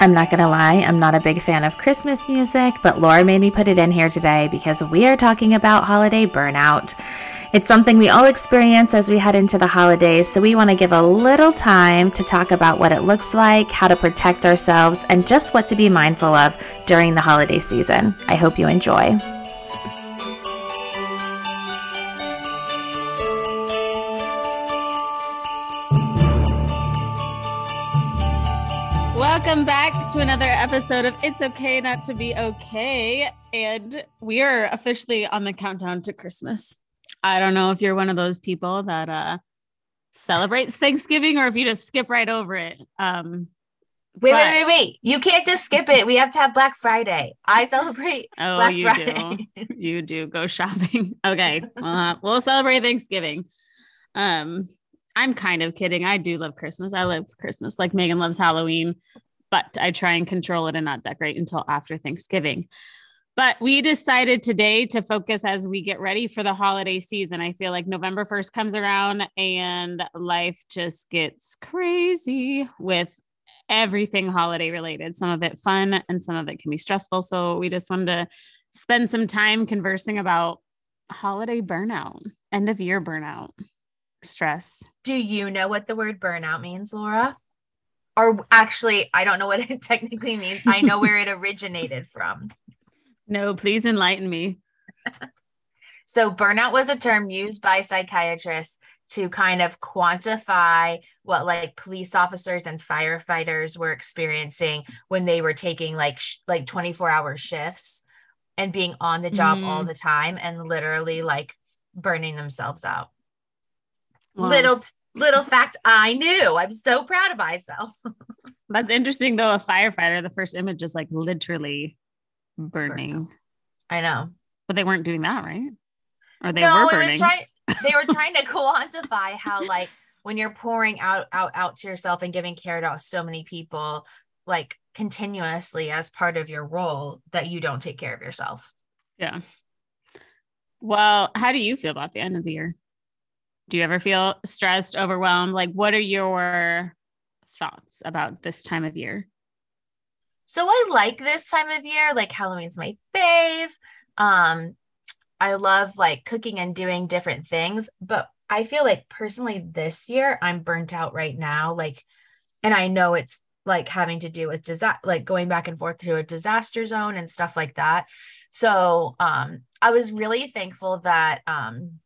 I'm not to lie, I'm not a big fan of Christmas music, but Laura made me put it in here today because we are talking about holiday burnout. It's something we all experience as we head into the holidays, so we want to give a little time to talk about what it looks like, how to protect ourselves, and just what to be mindful of during the holiday season. I hope you enjoy. Episode of It's Okay Not to Be Okay. And we are officially on the countdown to Christmas. I don't know if you're one of those people that uh celebrates Thanksgiving or if you just skip right over it. Um Wait, but, wait, wait, wait. You can't just skip it. We have to have Black Friday. I celebrate. Oh, Black you Friday. do. You do. Go shopping. Okay. Uh, we'll celebrate Thanksgiving. Um, I'm kind of kidding. I do love Christmas. I love Christmas like Megan loves Halloween but I try and control it and not decorate until after Thanksgiving. But we decided today to focus as we get ready for the holiday season. I feel like November 1st comes around and life just gets crazy with everything holiday related, some of it fun and some of it can be stressful. So we just wanted to spend some time conversing about holiday burnout, end of year burnout, stress. Do you know what the word burnout means, Laura? Or actually, I don't know what it technically means. I know where it originated from. No, please enlighten me. so, burnout was a term used by psychiatrists to kind of quantify what like police officers and firefighters were experiencing when they were taking like sh- like 24 hour shifts and being on the job mm. all the time and literally like burning themselves out. Wow. Little little fact I knew. I'm so proud of myself. That's interesting though. A firefighter, the first image is like literally burning. I know. But they weren't doing that, right? Or they no, were burning. Try- they were trying to quantify how like when you're pouring out out out to yourself and giving care to so many people like continuously as part of your role that you don't take care of yourself. Yeah. Well, how do you feel about the end of the year? Do you ever feel stressed, overwhelmed? Like, what are your thoughts about this time of year? So I like this time of year. Like Halloween's my fave. Um, I love like cooking and doing different things, but I feel like personally this year I'm burnt out right now. Like, and I know it's like having to do with disaster, like going back and forth to a disaster zone and stuff like that. So um, I was really thankful that um,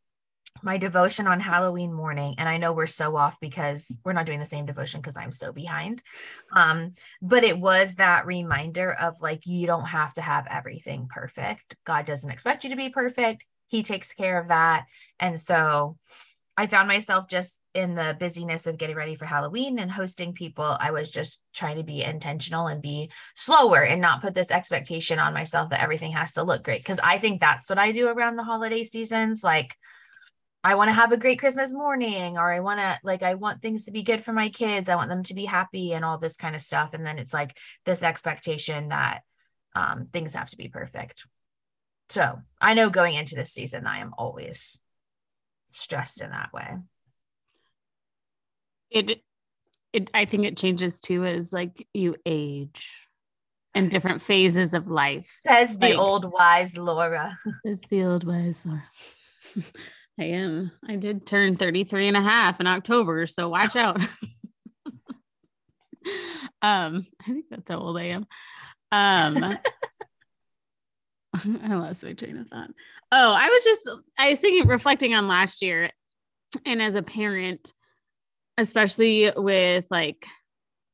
my devotion on Halloween morning, and I know we're so off because we're not doing the same devotion because I'm so behind. Um, but it was that reminder of like, you don't have to have everything perfect. God doesn't expect you to be perfect, He takes care of that. And so I found myself just in the busyness of getting ready for Halloween and hosting people. I was just trying to be intentional and be slower and not put this expectation on myself that everything has to look great. Cause I think that's what I do around the holiday seasons. Like, I want to have a great Christmas morning, or I want to like, I want things to be good for my kids. I want them to be happy and all this kind of stuff. And then it's like this expectation that um, things have to be perfect. So I know going into this season, I am always stressed in that way. It, it, I think it changes too as like you age and different phases of life. Says the like, old wise Laura. Says the old wise Laura. I am. I did turn 33 and a half in October, so watch out. um, I think that's how old I am. Um I lost my train of thought. Oh, I was just I was thinking reflecting on last year and as a parent, especially with like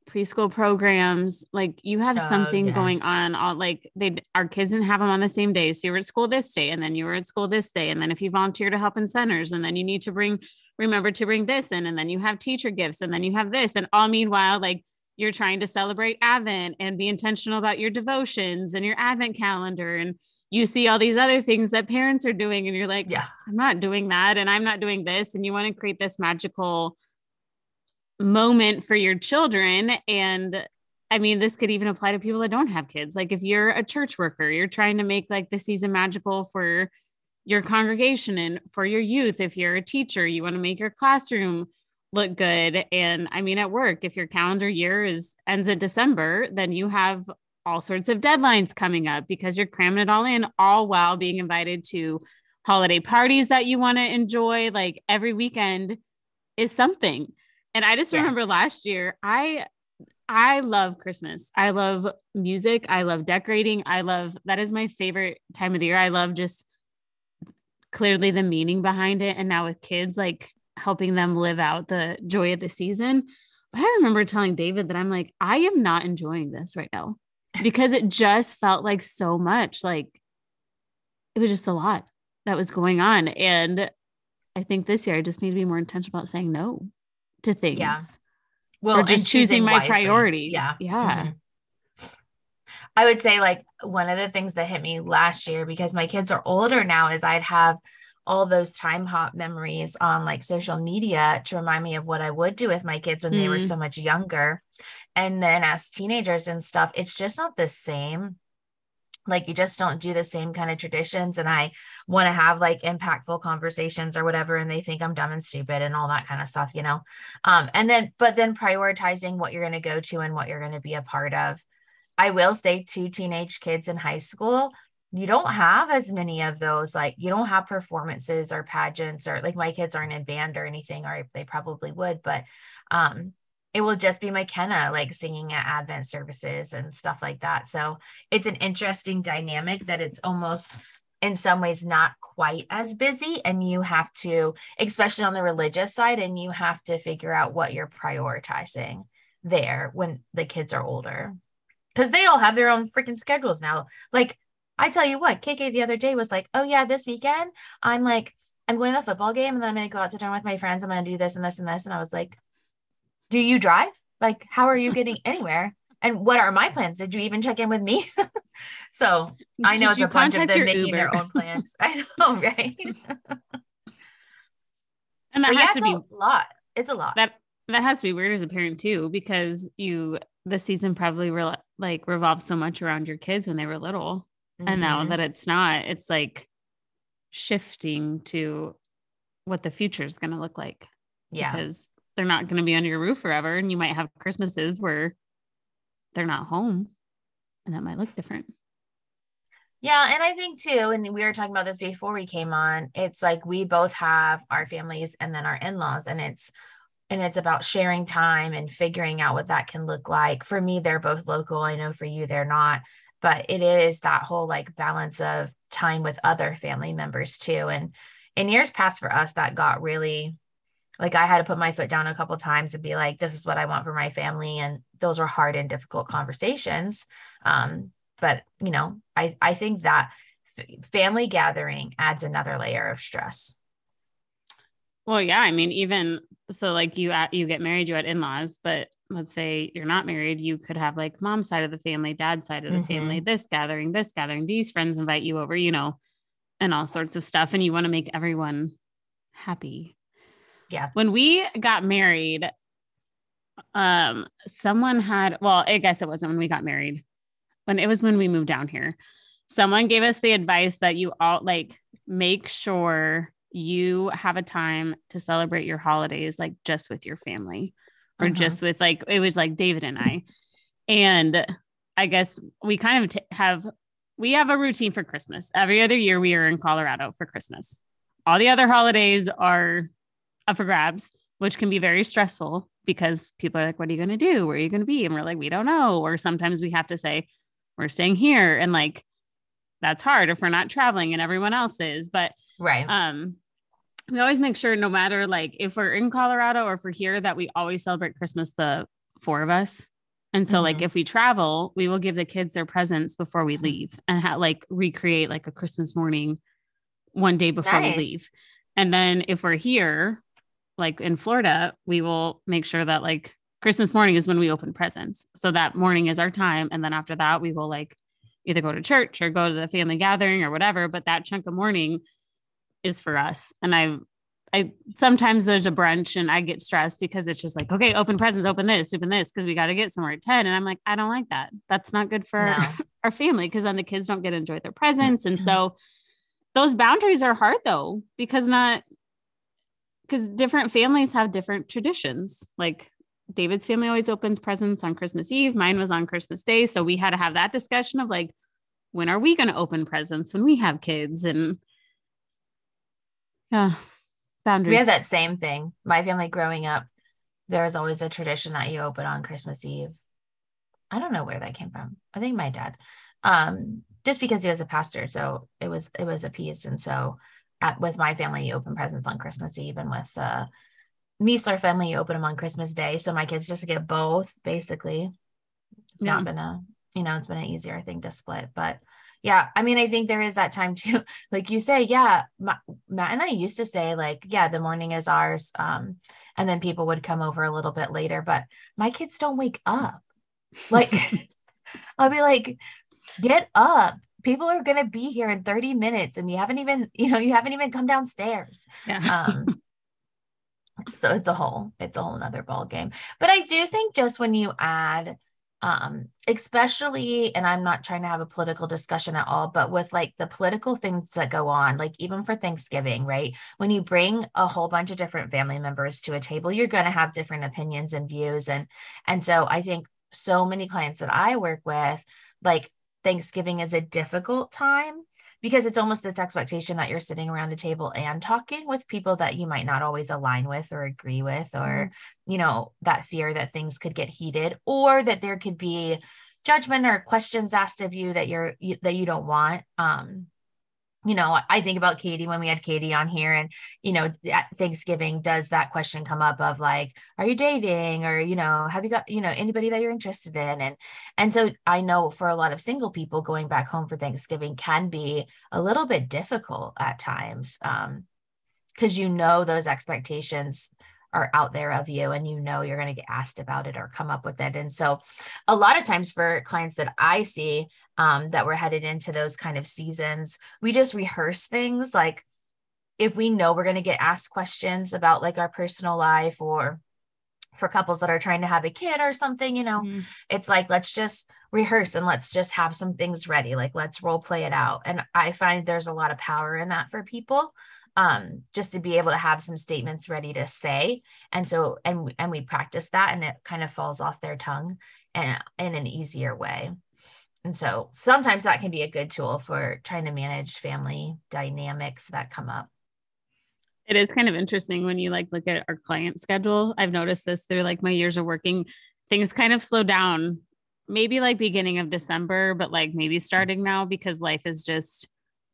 preschool programs like you have oh, something yes. going on all like they our kids didn't have them on the same day so you were at school this day and then you were at school this day and then if you volunteer to help in centers and then you need to bring remember to bring this in and then you have teacher gifts and then you have this and all meanwhile like you're trying to celebrate advent and be intentional about your devotions and your advent calendar and you see all these other things that parents are doing and you're like yeah i'm not doing that and i'm not doing this and you want to create this magical moment for your children and I mean, this could even apply to people that don't have kids. Like if you're a church worker, you're trying to make like the season magical for your congregation and for your youth. If you're a teacher, you want to make your classroom look good. And I mean, at work, if your calendar year is ends in December, then you have all sorts of deadlines coming up because you're cramming it all in, all while being invited to holiday parties that you want to enjoy. Like every weekend is something. And I just yes. remember last year, I I love Christmas. I love music. I love decorating. I love that is my favorite time of the year. I love just clearly the meaning behind it. And now with kids, like helping them live out the joy of the season. But I remember telling David that I'm like, I am not enjoying this right now because it just felt like so much. Like it was just a lot that was going on. And I think this year I just need to be more intentional about saying no to things. Yeah. Well, or just choosing, choosing my priorities. Yeah. Yeah. Mm-hmm. I would say like one of the things that hit me last year because my kids are older now is I'd have all those Timehop memories on like social media to remind me of what I would do with my kids when mm. they were mm. so much younger. And then as teenagers and stuff, it's just not the same. Like you just don't do the same kind of traditions. And I want to have like impactful conversations or whatever. And they think I'm dumb and stupid and all that kind of stuff, you know? Um, and then, but then prioritizing what you're going to go to and what you're going to be a part of. I will say to teenage kids in high school, you don't have as many of those like you don't have performances or pageants or like my kids aren't in band or anything or they probably would but um it will just be McKenna like singing at Advent services and stuff like that. So it's an interesting dynamic that it's almost in some ways not quite as busy. And you have to, especially on the religious side, and you have to figure out what you're prioritizing there when the kids are older. Because they all have their own freaking schedules now. Like I tell you what, KK the other day was like, oh yeah, this weekend I'm like, I'm going to the football game and then I'm going to go out to dinner with my friends. I'm going to do this and this and this. And I was like, do you drive? Like, how are you getting anywhere? And what are my plans? Did you even check in with me? so I know Did it's a bunch of them making Uber? their own plans. I know, right? and that but has yeah, to be a lot. It's a lot. That that has to be weird as a parent too, because you the season probably re- like revolves so much around your kids when they were little. Mm-hmm. And now mm-hmm. that it's not, it's like shifting to what the future is going to look like. Yeah. Because they're not going to be under your roof forever. And you might have Christmases where they're not home and that might look different. Yeah. And I think too, and we were talking about this before we came on, it's like we both have our families and then our in laws, and it's, and it's about sharing time and figuring out what that can look like. For me, they're both local. I know for you, they're not but it is that whole like balance of time with other family members too and in years past for us that got really like i had to put my foot down a couple times and be like this is what i want for my family and those were hard and difficult conversations um, but you know i i think that f- family gathering adds another layer of stress well yeah i mean even so like you at you get married you had in-laws but let's say you're not married, you could have like mom's side of the family, dad's side of the mm-hmm. family, this gathering, this gathering, these friends invite you over, you know, and all sorts of stuff. And you want to make everyone happy. Yeah. When we got married, um, someone had, well, I guess it wasn't when we got married, when it was when we moved down here. Someone gave us the advice that you all like make sure you have a time to celebrate your holidays like just with your family or uh-huh. just with like it was like David and I. And I guess we kind of t- have we have a routine for Christmas. Every other year we are in Colorado for Christmas. All the other holidays are up for grabs, which can be very stressful because people are like, What are you going to do? Where are you going to be? And we're like, We don't know. Or sometimes we have to say, We're staying here. And like, that's hard if we're not traveling and everyone else is. But, right. Um, we always make sure no matter like if we're in Colorado or if we're here that we always celebrate Christmas the four of us. And so mm-hmm. like if we travel, we will give the kids their presents before we leave and ha- like recreate like a Christmas morning one day before nice. we leave. And then if we're here like in Florida, we will make sure that like Christmas morning is when we open presents. So that morning is our time and then after that we will like either go to church or go to the family gathering or whatever, but that chunk of morning is for us. And I I sometimes there's a brunch and I get stressed because it's just like, okay, open presents, open this, open this, because we got to get somewhere at 10. And I'm like, I don't like that. That's not good for no. our family because then the kids don't get to enjoy their presents. And mm-hmm. so those boundaries are hard though, because not because different families have different traditions. Like David's family always opens presents on Christmas Eve. Mine was on Christmas Day. So we had to have that discussion of like, when are we going to open presents when we have kids? And yeah, boundaries. We had that same thing. My family growing up, there was always a tradition that you open on Christmas Eve. I don't know where that came from. I think my dad, um, just because he was a pastor, so it was it was a piece. And so, at, with my family, you open presents on Christmas Eve, and with uh, Meisler family, you open them on Christmas Day. So my kids just get both. Basically, it's yeah. not been a you know it's been an easier thing to split, but yeah i mean i think there is that time too like you say yeah matt and i used to say like yeah the morning is ours um and then people would come over a little bit later but my kids don't wake up like i'll be like get up people are going to be here in 30 minutes and you haven't even you know you haven't even come downstairs. Yeah. um so it's a whole it's a whole another ball game but i do think just when you add um especially and i'm not trying to have a political discussion at all but with like the political things that go on like even for thanksgiving right? When you bring a whole bunch of different family members to a table you're going to have different opinions and views. And and so i think so many clients that i work with like thanksgiving is a difficult time because it's almost this expectation that you're sitting around a table and talking with people that you might not always align with or agree with or mm-hmm. you know that fear that things could get heated or that there could be judgment or questions asked of you that you're you, that you don't want um you know, I think about Katie when we had Katie on here, and you know, Thanksgiving, does that question come up of like, are you dating, or you know, have you got you know anybody that you're interested in, and and so I know for a lot of single people, going back home for Thanksgiving can be a little bit difficult at times, um, because you know those expectations are out there of you and you know you're going to get asked about it or come up with it. And so a lot of times for clients that i see um, that we're headed into those kind of seasons we just rehearse things like if we know we're going to get asked questions about like our personal life or for couples that are trying to have a kid or something you know mm-hmm. it's like let's just rehearse and let's just have some things ready like let's role play it out. And i find there's a lot of power in that for people um, just to be able to have some statements ready to say. And so, and and we practice that, and it kind of falls off their tongue and in an easier way. And so sometimes that can be a good tool for trying to manage family dynamics that come up. It is kind of interesting when you like look at our client schedule. I've noticed this through like my years of working, things kind of slow down, maybe like beginning of December, but like maybe starting now because life is just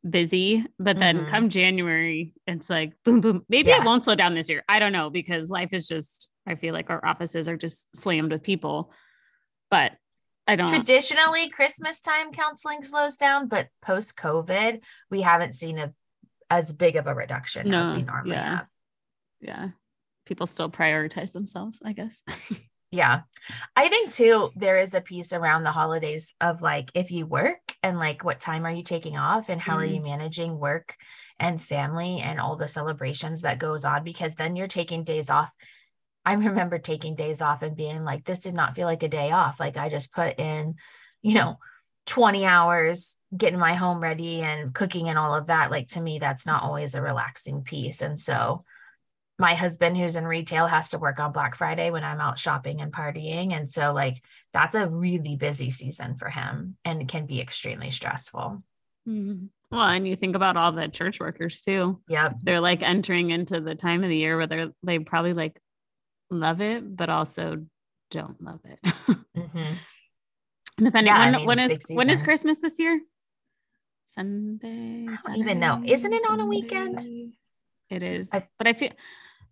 busy, but then mm-hmm. come January, it's like boom, boom. Maybe yeah. it won't slow down this year. I don't know because life is just, I feel like our offices are just slammed with people. But I don't. Traditionally, Christmas time counseling slows down, but post COVID, we haven't seen a as big of a reduction no, as we normally yeah. have. Yeah. People still prioritize themselves, I guess. Yeah. I think too, there is a piece around the holidays of like if you work and like what time are you taking off and how mm-hmm. are you managing work and family and all the celebrations that goes on because then you're taking days off. I remember taking days off and being like, this did not feel like a day off. Like I just put in, you know, 20 hours getting my home ready and cooking and all of that. Like to me, that's not always a relaxing piece. And so my husband who's in retail has to work on Black Friday when I'm out shopping and partying. And so like that's a really busy season for him and can be extremely stressful. Mm-hmm. Well, and you think about all the church workers too. Yep. They're like entering into the time of the year where they're they probably like love it, but also don't love it. mm-hmm. Depending yeah, when, I mean, when is when is Christmas this year? Sunday. I don't Saturday, even know. Isn't it on a weekend? It is. I, but I feel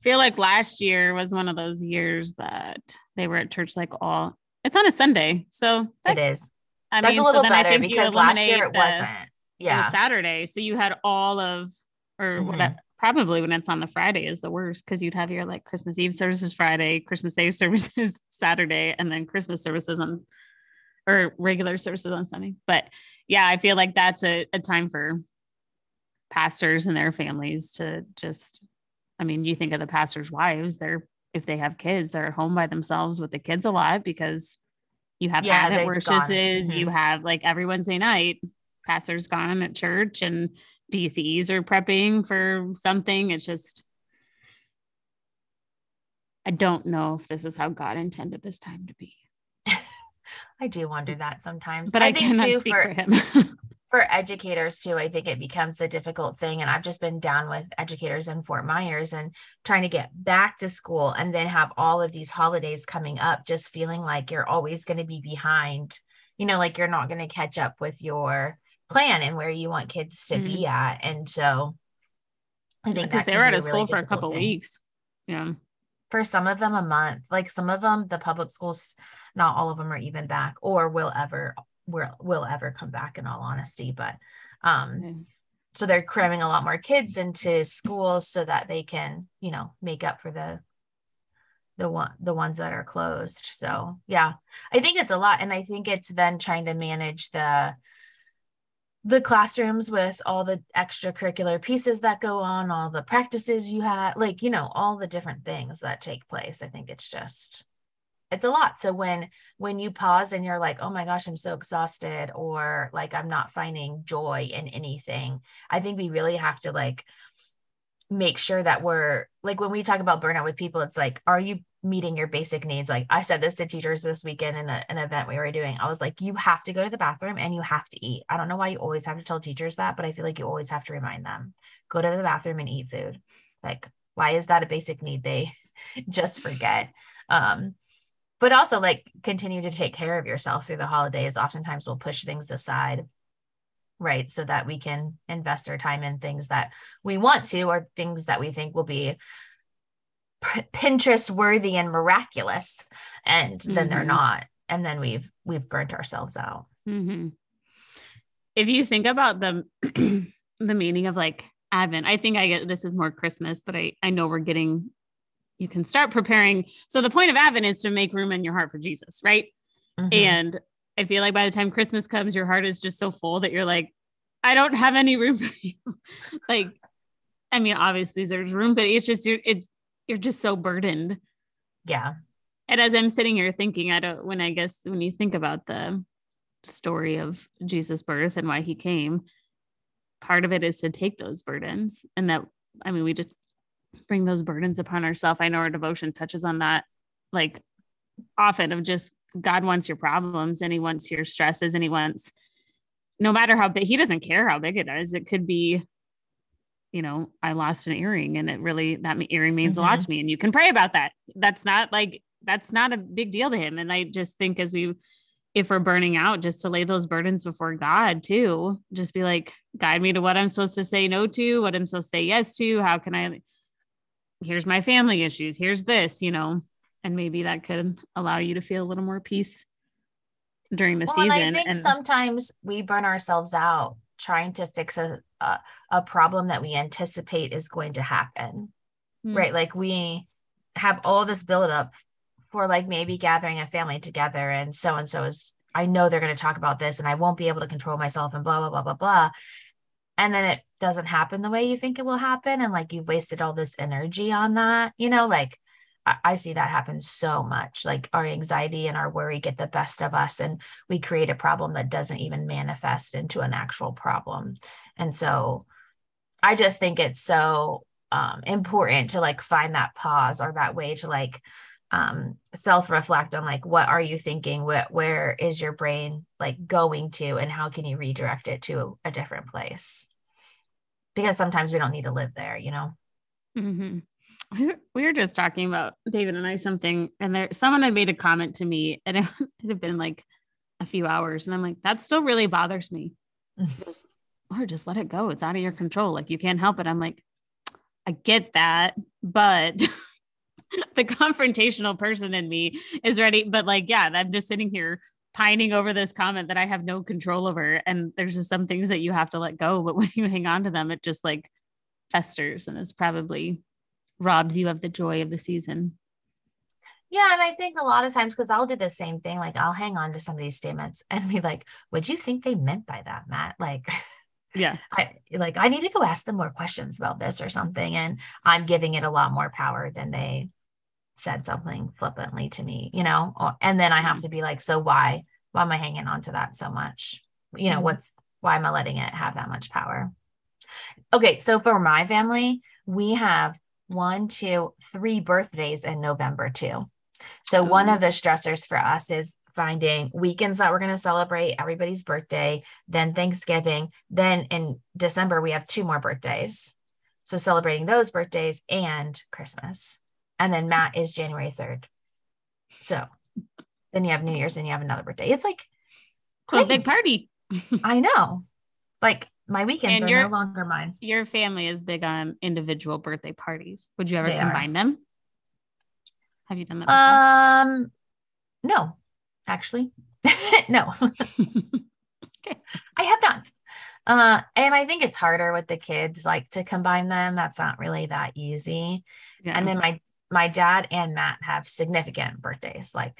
feel like last year was one of those years that they were at church like all it's on a Sunday. So that, it is. I That's mean, a little so better because last year it the, wasn't. Yeah. Saturday. So you had all of or mm-hmm. probably when it's on the Friday is the worst because you'd have your like Christmas Eve services Friday, Christmas Day services Saturday, and then Christmas services on or regular services on Sunday. But yeah, I feel like that's a, a time for pastors and their families to just I mean, you think of the pastors' wives, they're if they have kids, they're at home by themselves with the kids a lot because you have yeah, worships, mm-hmm. you have like every Wednesday night, pastors gone at church and DCs are prepping for something. It's just I don't know if this is how God intended this time to be. I do wonder that sometimes. But I, I cannot too, speak for, for him. for educators too, I think it becomes a difficult thing. And I've just been down with educators in Fort Myers and trying to get back to school and then have all of these holidays coming up, just feeling like you're always going to be behind, you know, like you're not going to catch up with your plan and where you want kids to mm-hmm. be at. And so I think because they were out of school really for a couple thing. weeks. Yeah. For some of them, a month. Like some of them, the public schools, not all of them are even back or will ever will will ever come back in all honesty. But um mm-hmm. so they're cramming a lot more kids into schools so that they can, you know, make up for the the one the ones that are closed. So yeah, I think it's a lot. And I think it's then trying to manage the the classrooms with all the extracurricular pieces that go on, all the practices you had, like, you know, all the different things that take place. I think it's just it's a lot. So when when you pause and you're like, "Oh my gosh, I'm so exhausted," or like I'm not finding joy in anything, I think we really have to like make sure that we're like when we talk about burnout with people, it's like, are you meeting your basic needs. Like I said this to teachers this weekend in a, an event we were doing. I was like, you have to go to the bathroom and you have to eat. I don't know why you always have to tell teachers that, but I feel like you always have to remind them go to the bathroom and eat food. Like, why is that a basic need? They just forget. Um, but also like continue to take care of yourself through the holidays. Oftentimes we'll push things aside right so that we can invest our time in things that we want to or things that we think will be Pinterest worthy and miraculous, and then mm-hmm. they're not, and then we've we've burnt ourselves out. Mm-hmm. If you think about the the meaning of like Advent, I think I get this is more Christmas, but I I know we're getting. You can start preparing. So the point of Advent is to make room in your heart for Jesus, right? Mm-hmm. And I feel like by the time Christmas comes, your heart is just so full that you're like, I don't have any room for you. like, I mean, obviously there's room, but it's just you're it's you're just so burdened. Yeah. And as I'm sitting here thinking, I don't, when I guess when you think about the story of Jesus' birth and why he came, part of it is to take those burdens. And that, I mean, we just bring those burdens upon ourselves. I know our devotion touches on that like often of just God wants your problems and he wants your stresses and he wants no matter how big he doesn't care how big it is. It could be you know, I lost an earring and it really, that earring means mm-hmm. a lot mm-hmm. to me. And you can pray about that. That's not like, that's not a big deal to him. And I just think as we, if we're burning out, just to lay those burdens before God too, just be like, guide me to what I'm supposed to say no to, what I'm supposed to say yes to. How can I, here's my family issues. Here's this, you know, and maybe that could allow you to feel a little more peace during the well, season. And I think and sometimes we burn ourselves out trying to fix a, a, a problem that we anticipate is going to happen mm. right like we have all this buildup for like maybe gathering a family together and so and so is i know they're going to talk about this and i won't be able to control myself and blah blah blah blah blah and then it doesn't happen the way you think it will happen and like you've wasted all this energy on that you know like I see that happen so much. Like our anxiety and our worry get the best of us, and we create a problem that doesn't even manifest into an actual problem. And so I just think it's so um, important to like find that pause or that way to like um, self reflect on like what are you thinking? What where is your brain like going to, and how can you redirect it to a different place? Because sometimes we don't need to live there, you know. Mm-hmm we were just talking about David and I something, and there someone had made a comment to me, and it, was, it had been like a few hours, and I'm like, that still really bothers me. goes, or just let it go. It's out of your control. Like you can't help it. I'm like, I get that, but the confrontational person in me is ready. But like, yeah, I'm just sitting here pining over this comment that I have no control over. And there's just some things that you have to let go. But when you hang on to them, it just like festers and it's probably robs you of the joy of the season. Yeah, and I think a lot of times because I'll do the same thing, like I'll hang on to some of these statements and be like, "What do you think they meant by that, Matt?" Like, yeah, I like I need to go ask them more questions about this or something, and I'm giving it a lot more power than they said something flippantly to me, you know. And then I have mm-hmm. to be like, "So why? Why am I hanging on to that so much? You know, mm-hmm. what's why am I letting it have that much power?" Okay, so for my family, we have one, two, three birthdays in November too. So Ooh. one of the stressors for us is finding weekends that we're going to celebrate everybody's birthday, then Thanksgiving, then in December we have two more birthdays. So celebrating those birthdays and Christmas. And then Matt is January 3rd. So then you have New Year's and you have another birthday. It's like crazy. a big party. I know. Like my weekends and are no longer mine. Your family is big on individual birthday parties. Would you ever they combine are. them? Have you done that? Before? Um, no, actually, no. okay, I have not. Uh, and I think it's harder with the kids, like to combine them. That's not really that easy. Yeah. And then my my dad and Matt have significant birthdays, like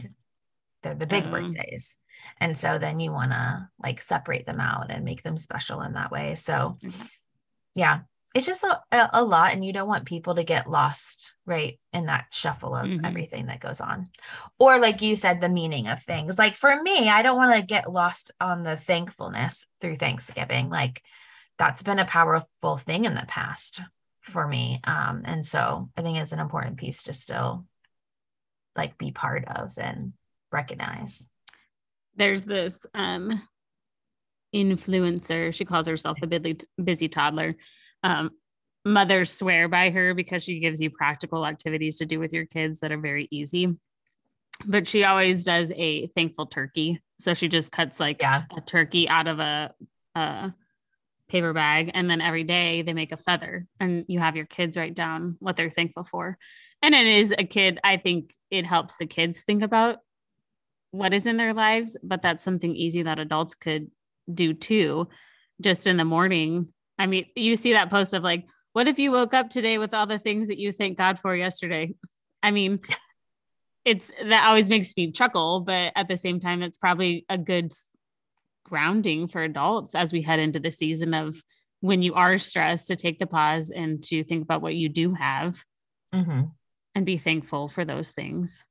they're the big um, birthdays. And so then you want to like separate them out and make them special in that way. So yeah it's just a, a lot and you don't want people to get lost right in that shuffle of mm-hmm. everything that goes on. Or like you said the meaning of things. Like for me i don't want to get lost on the thankfulness through thanksgiving. Like that's been a powerful thing in the past for me. Um and so i think it's an important piece to still like be part of and recognize. There's this um influencer she calls herself the busy, busy toddler um, mothers swear by her because she gives you practical activities to do with your kids that are very easy. But she always does a thankful turkey. So she just cuts like yeah. a turkey out of a, a paper bag and then every day they make a feather and you have your kids write down what they're thankful for and it is a kid i think it helps the kids think about what is in their lives, but that's something easy that adults could do too, just in the morning. I mean, you see that post of like, what if you woke up today with all the things that you thank God for yesterday? I mean, it's that always makes me chuckle, but at the same time, it's probably a good grounding for adults as we head into the season of when you are stressed to take the pause and to think about what you do have mm-hmm. and be thankful for those things.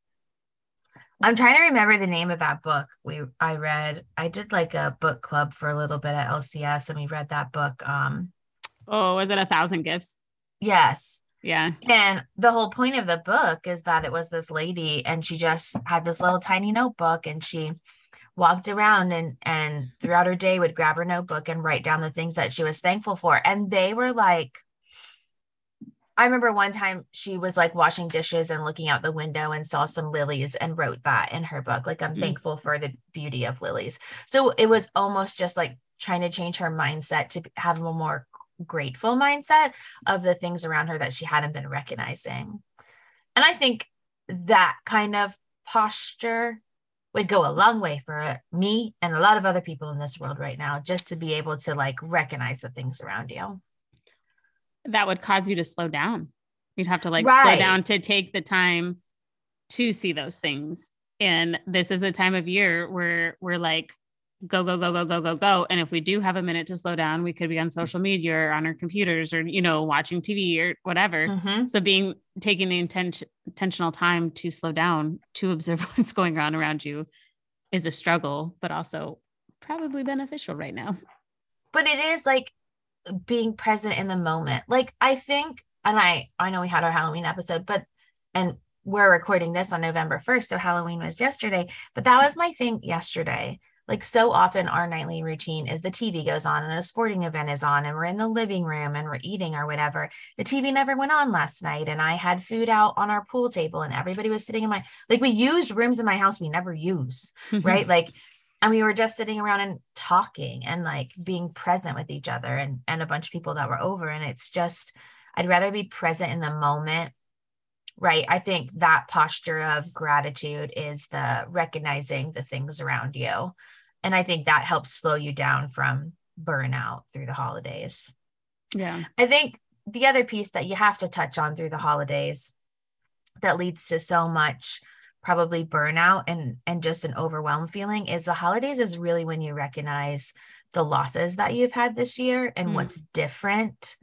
I'm trying to remember the name of that book we I read. I did like a book club for a little bit at LCS and we read that book. Um oh, was it a thousand gifts? Yes. Yeah. And the whole point of the book is that it was this lady and she just had this little tiny notebook and she walked around and and throughout her day would grab her notebook and write down the things that she was thankful for. And they were like I remember one time she was like washing dishes and looking out the window and saw some lilies and wrote that in her book. Like, I'm mm. thankful for the beauty of lilies. So it was almost just like trying to change her mindset to have a more grateful mindset of the things around her that she hadn't been recognizing. And I think that kind of posture would go a long way for uh, me and a lot of other people in this world right now, just to be able to like recognize the things around you that would cause you to slow down. You'd have to like right. slow down to take the time to see those things. And this is the time of year where we're like, go, go, go, go, go, go, go. And if we do have a minute to slow down, we could be on social media or on our computers or, you know, watching TV or whatever. Mm-hmm. So being taking the intent, intentional time to slow down to observe what's going on around you is a struggle, but also probably beneficial right now. But it is like being present in the moment. Like I think, and I I know we had our Halloween episode, but and we're recording this on November 1st, so Halloween was yesterday, but that was my thing yesterday. Like so often our nightly routine is the TV goes on and a sporting event is on and we're in the living room and we're eating or whatever. The TV never went on last night and I had food out on our pool table and everybody was sitting in my like we used rooms in my house we never use, mm-hmm. right? Like and we were just sitting around and talking and like being present with each other and and a bunch of people that were over and it's just i'd rather be present in the moment right? I think that posture of gratitude is the recognizing the things around you. And i think that helps slow you down from burnout through the holidays. Yeah. I think the other piece that you have to touch on through the holidays that leads to so much probably burnout and and just an overwhelmed feeling is the holidays is really when you recognize the losses that you've had this year and mm. what's different.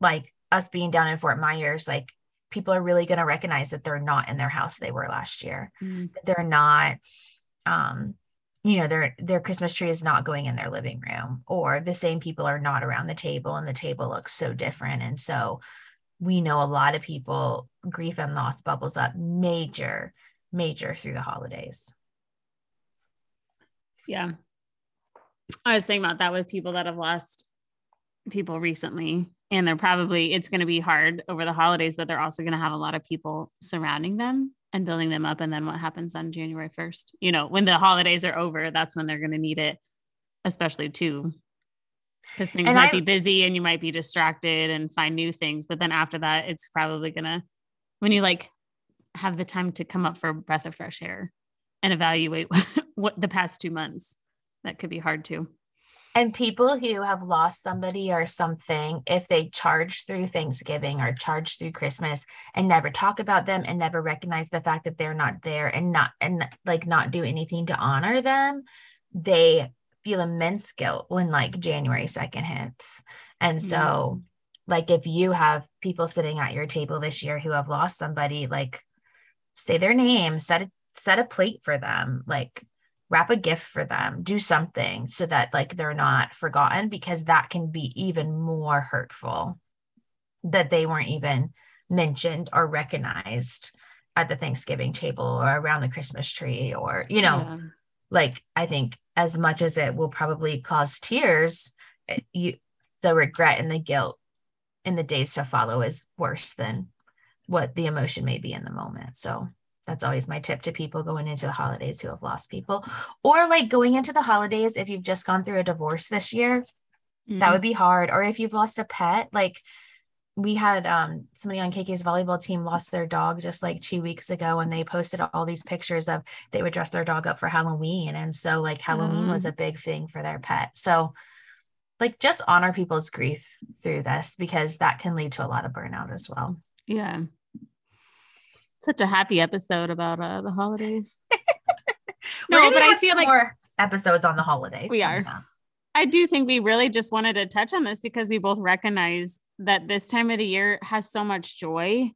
Like us being down in Fort Myers like people are really going to recognize that they're not in their house they were last year. Mm. they're not um you know their their christmas tree is not going in their living room or the same people are not around the table and the table looks so different. And so we know a lot of people grief and loss bubbles up major major through the holidays. Yeah. I was thinking about that with people that have lost people recently and they're probably it's going to be hard over the holidays but they're also going to have a lot of people surrounding them and building them up and then what happens on january 1st you know when the holidays are over that's when they're going to need it especially too. Because things and might I, be busy and you might be distracted and find new things but then after that it's probably going to when you like have the time to come up for a breath of fresh air and evaluate what, what the past two months that could be hard too and people who have lost somebody or something, if they charge through Thanksgiving or charge through Christmas and never talk about them and never recognize the fact that they're not there and not and like not do anything to honor them, they feel immense guilt when like January 2nd hits. And so mm-hmm. like if you have people sitting at your table this year who have lost somebody, like say their name, set a set a plate for them, like wrap a gift for them, do something so that like they're not forgotten because that can be even more hurtful that they weren't even mentioned or recognized at the Thanksgiving table or around the Christmas tree or you know yeah. like I think as much as it will probably cause tears you the regret and the guilt in the days to follow is worse than what the emotion may be in the moment so that's always my tip to people going into the holidays who have lost people or like going into the holidays if you've just gone through a divorce this year mm-hmm. that would be hard or if you've lost a pet like we had um somebody on KK's volleyball team lost their dog just like 2 weeks ago and they posted all these pictures of they would dress their dog up for Halloween and so like Halloween mm. was a big thing for their pet. So like just honor people's grief through this because that can lead to a lot of burnout as well. Yeah such a happy episode about uh, the holidays. no, but I feel like more episodes on the holidays. We are. Up. I do think we really just wanted to touch on this because we both recognize that this time of the year has so much joy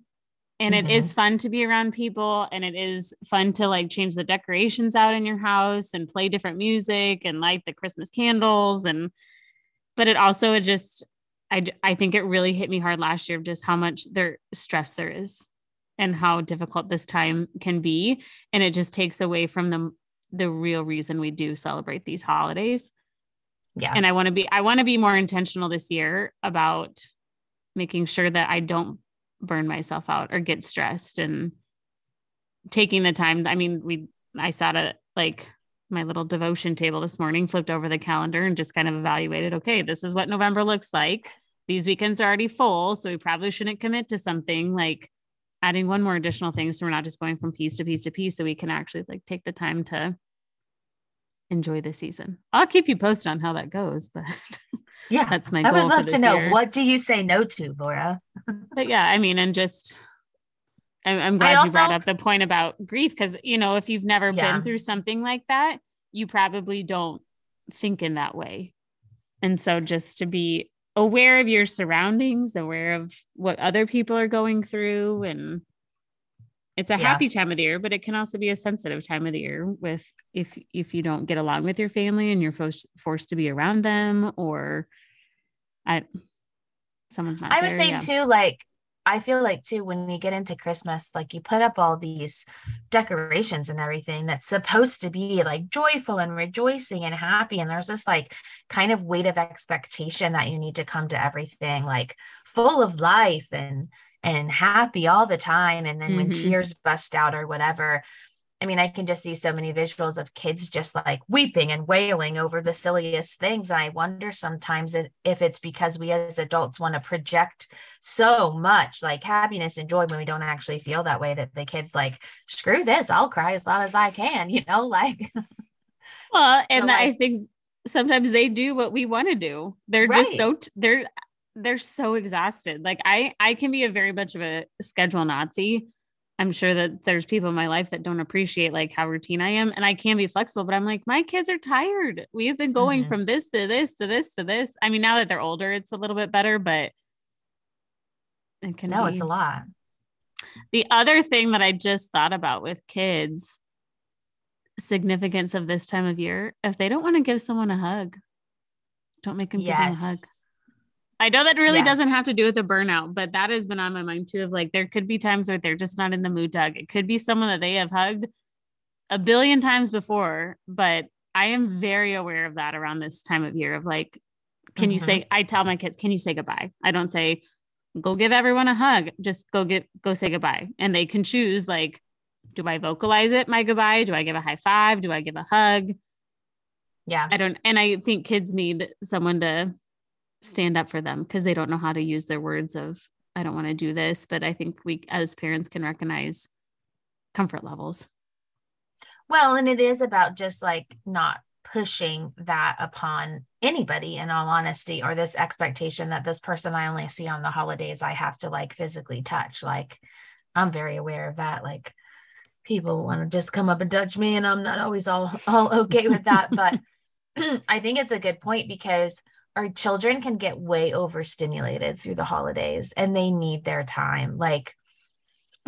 and mm-hmm. it is mm-hmm. fun to be around people and it is fun to like change the decorations out in your house and play different music and light the christmas candles and but it also it just i i think it really hit me hard last year of just how much there stress there is and how difficult this time can be. And it just takes away from the the real reason we do celebrate these holidays. Yeah. And i want to be i want to be more intentional this year about making sure that i don't burn myself out or get stressed and taking the time. I mean we i sat at like my little devotion table this morning flipped over the calendar and just kind of evaluated okay this is what november looks like. These weekends are already full so we probably shouldn't commit to something like adding one more additional thing so we're not just going from piece to piece to piece so we can actually like take the time to enjoy the season. I'll keep you posted on how that goes, but yeah, that's my goal. I would love to know year. what do you say no to, Laura? but yeah, I mean, and just I'm, I'm glad also, you brought up the point about grief because you know if you've never yeah. been through something like that, you probably don't think in that way, and so just to be aware of your surroundings, aware of what other people are going through. And it's a yeah. happy time of the year, but it can also be a sensitive time of the year with if if you don't get along with your family and you're forced forced to be around them or I someone's not. I would say yeah. too, like I feel like too when you get into Christmas, like you put up all these decorations and everything that's supposed to be like joyful and rejoicing and happy. And there's this like kind of weight of expectation that you need to come to everything like full of life and and happy all the time. And then mm-hmm. when tears bust out or whatever, I mean, I can just see so many visuals of kids just like weeping and wailing over the silliest things. And I wonder sometimes if it's because we as adults want to project so much like happiness and joy when we don't actually feel that way that the kids like, screw this, I'll cry as loud as I can, you know, like. well, and so like, I think sometimes they do what we want to do. They're right. just so, t- they're, they're so exhausted. Like I, I can be a very much of a schedule Nazi I'm sure that there's people in my life that don't appreciate like how routine I am and I can be flexible, but I'm like, my kids are tired. We have been going mm-hmm. from this to this to this to this. I mean, now that they're older, it's a little bit better, but it can No, be. it's a lot. The other thing that I just thought about with kids, significance of this time of year, if they don't want to give someone a hug, don't make them yes. give them a hug. I know that really Yes. doesn't have to do with the burnout, but that has been on my mind too. Of like, there could be times where they're just not in the mood to hug. It could be someone that they have hugged a billion times before, but I am very aware of that around this time of year. Of like, can you Mhm. say? I tell my kids, can you say goodbye? I don't say, go give everyone a hug. Just go get go say goodbye, and they can choose like, do I vocalize it my goodbye? Do I give a high five? Do I give a hug? Yeah. I don't, and I think kids need someone to stand up for them because they don't know how to use their words of, I don't want to do this. But I think we as parents can recognize comfort levels. Well, and it is about just like not pushing that upon anybody in all honesty or this expectation that this person I only see on the holidays I have to like physically touch like I'm very aware of that like people want to just come up and touch me and I'm not always all all okay with that but I think it's a good point because our children can get way overstimulated through the holidays and they need their time like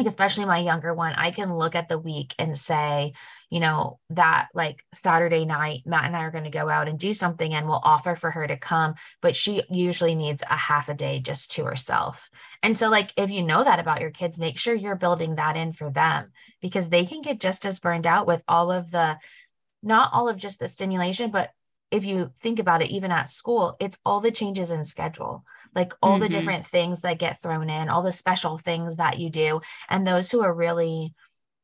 especially my younger one I can look at the week and say you know, that like Saturday night, Matt and I are going to go out and do something and we'll offer for her to come, but she usually needs a half a day just to herself. And so, like, if you know that about your kids, make sure you're building that in for them because they can get just as burned out with all of the, not all of just the stimulation, but if you think about it, even at school, it's all the changes in schedule, like all the Mhm. different things that get thrown in, all the special things that you do. And those who are really,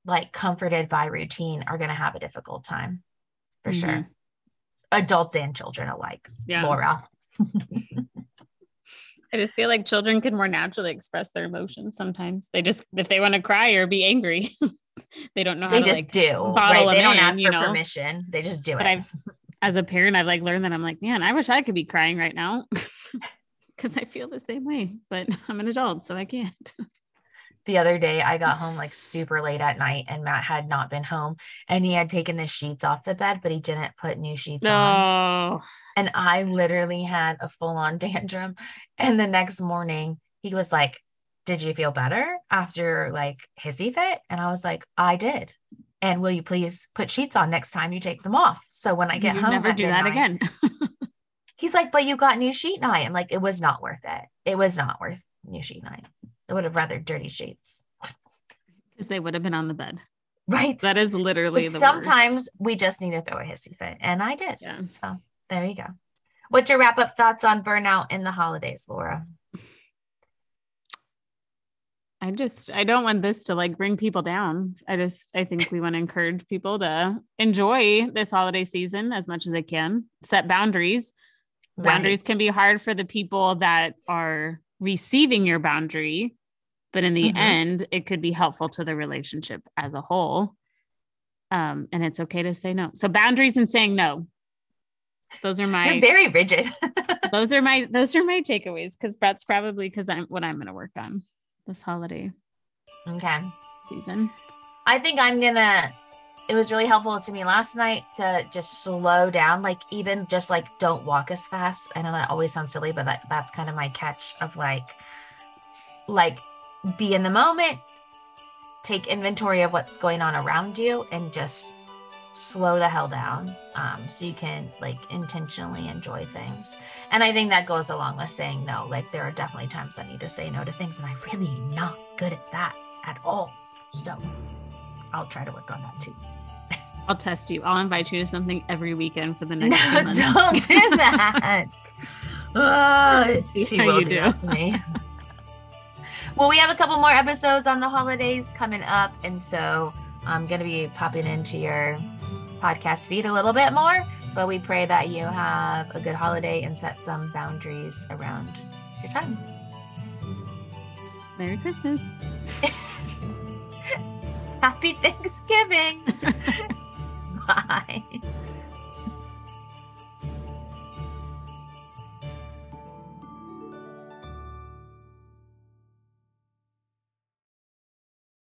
like comforted by routine are going to have a difficult time for Mhm. sure. Adults and children alike. Yeah. Laura. I just feel like children can more naturally express their emotions sometimes. They just, if they want to cry or be angry, they don't know how They to just like, do. Right. They don't in, ask for know? permission. They just do but it. I've, as a parent, I've like learned that I'm like, man, I wish I could be crying right now because I feel the same way, but I'm an adult, so I can't. the other day I got home like super late at night and Matt had not been home and he had taken the sheets off the bed, but he didn't put new sheets on. No. And I literally had a full on tantrum. And the next morning he was like, Did you feel better after like hissy fit? And I was like, I did. And will you please put sheets on next time you take them off? So when I get you home, never do that again. He's like, But you got new sheet night. I'm like, It was not worth it. It was not worth new sheet night. I would have rather dirty sheets. Because they would have been on the bed. Right. That is literally the sometimes worst. we just need to throw a hissy fit. And I did. Yeah. So there you go. What's your wrap up thoughts on burnout in the holidays, Laura? I just I don't want this to like bring people down. I just I think we want to encourage people to enjoy this holiday season as much as they can. Set boundaries. Boundaries Right. can be hard for the people that are receiving your boundary, but in the Mhm. end, it could be helpful to the relationship as a whole. Um, and it's okay to say no. So boundaries and saying no. Those are my You're very rigid. those are my those are my takeaways because that's probably because I'm what I'm gonna work on this holiday okay. season. I think I'm gonna it was really helpful to me last night to just slow down, like even just like don't walk as fast. I know that always sounds silly, but that, that's kind of my catch of like like be in the moment, take inventory of what's going on around you and just slow the hell down um, so you can like intentionally enjoy things and i think that goes along with saying no like there are definitely times i need to say no to things and I'm really not good at that at all so i'll try to work on that too I'll test you. I'll invite you to something every weekend for the next no months. don't do that See she how will you do do. that to me well we have a couple more episodes on the holidays coming up and so i'm going to be popping into your podcast feed a little bit more but we pray that you have a good holiday and set some boundaries around your time. Merry Christmas. happy thanksgiving. Bye